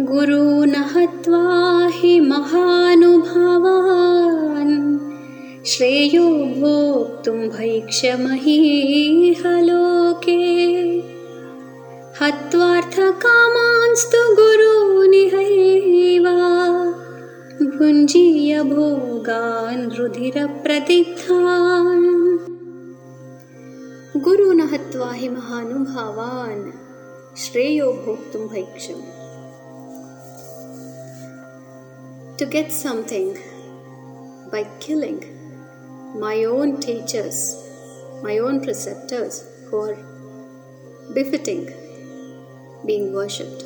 गुरून् हत्वा हि महानुभावान्। श्रेयो भोक्तुं भैक्षमहीहलोके हत्वार्थकामांस्तु गुरूनिहैव भुञ्जीय भोगान् रुधिरप्रतिग्धान् गुरून् हत्वा हि महानुभावान्। श्रेयो भोक्तुं भैक्षम् to get something by killing my own teachers, my own preceptors who are befitting being worshipped.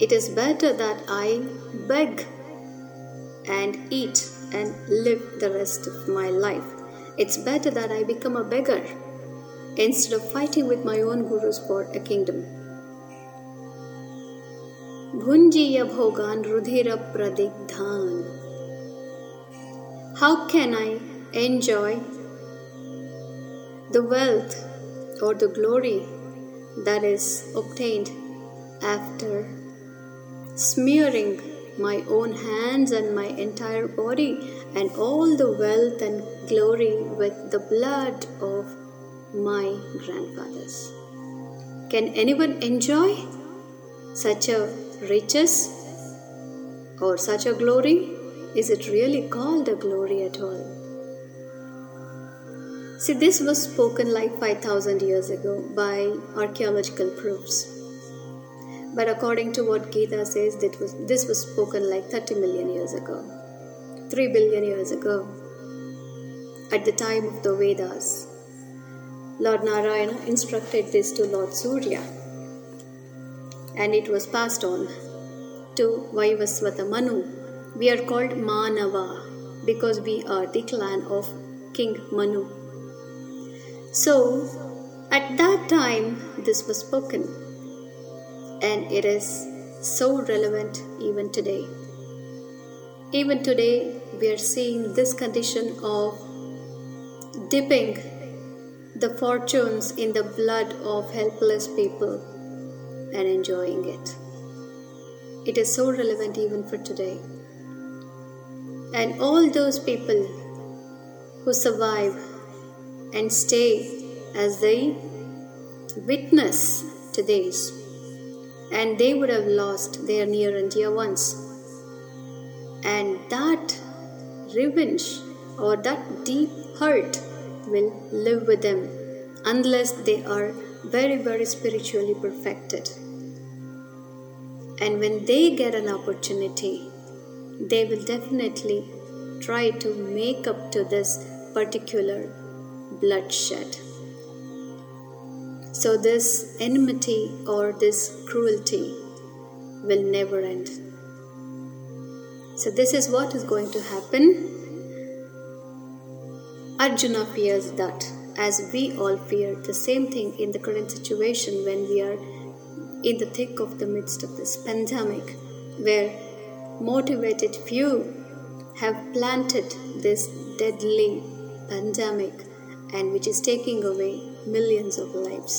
It is better that I beg and eat and live the rest of my life. It's better that I become a beggar instead of fighting with my own gurus for a kingdom. भुंजीय भोगान रुधिर प्रदिग्धान How can I enjoy the wealth or the glory that is obtained after smearing my own hands and my entire body and all the wealth and glory with the blood of my grandfathers? Can anyone enjoy such a riches or such a glory? Is it really called a glory at all? See, this was spoken like 5000 years ago by archaeological proofs. But according to what Gita says, that was, this was spoken like 30 million years ago, 3 billion years ago, at the time of the Vedas. Lord Narayana instructed this to Lord Surya and it was passed on to Vaivasvata Manu. We are called Manava because we are the clan of King Manu. So, at that time, this was spoken, and it is so relevant even today. Even today, we are seeing this condition of dipping the fortunes in the blood of helpless people and enjoying it. It is so relevant even for today. And all those people who survive and stay as they witness today's, and they would have lost their near and dear ones. And that revenge or that deep hurt will live with them unless they are very, very spiritually perfected. And when they get an opportunity, they will definitely try to make up to this particular bloodshed. So, this enmity or this cruelty will never end. So, this is what is going to happen. Arjuna fears that as we all fear the same thing in the current situation when we are in the thick of the midst of this pandemic where motivated few have planted this deadly pandemic and which is taking away millions of lives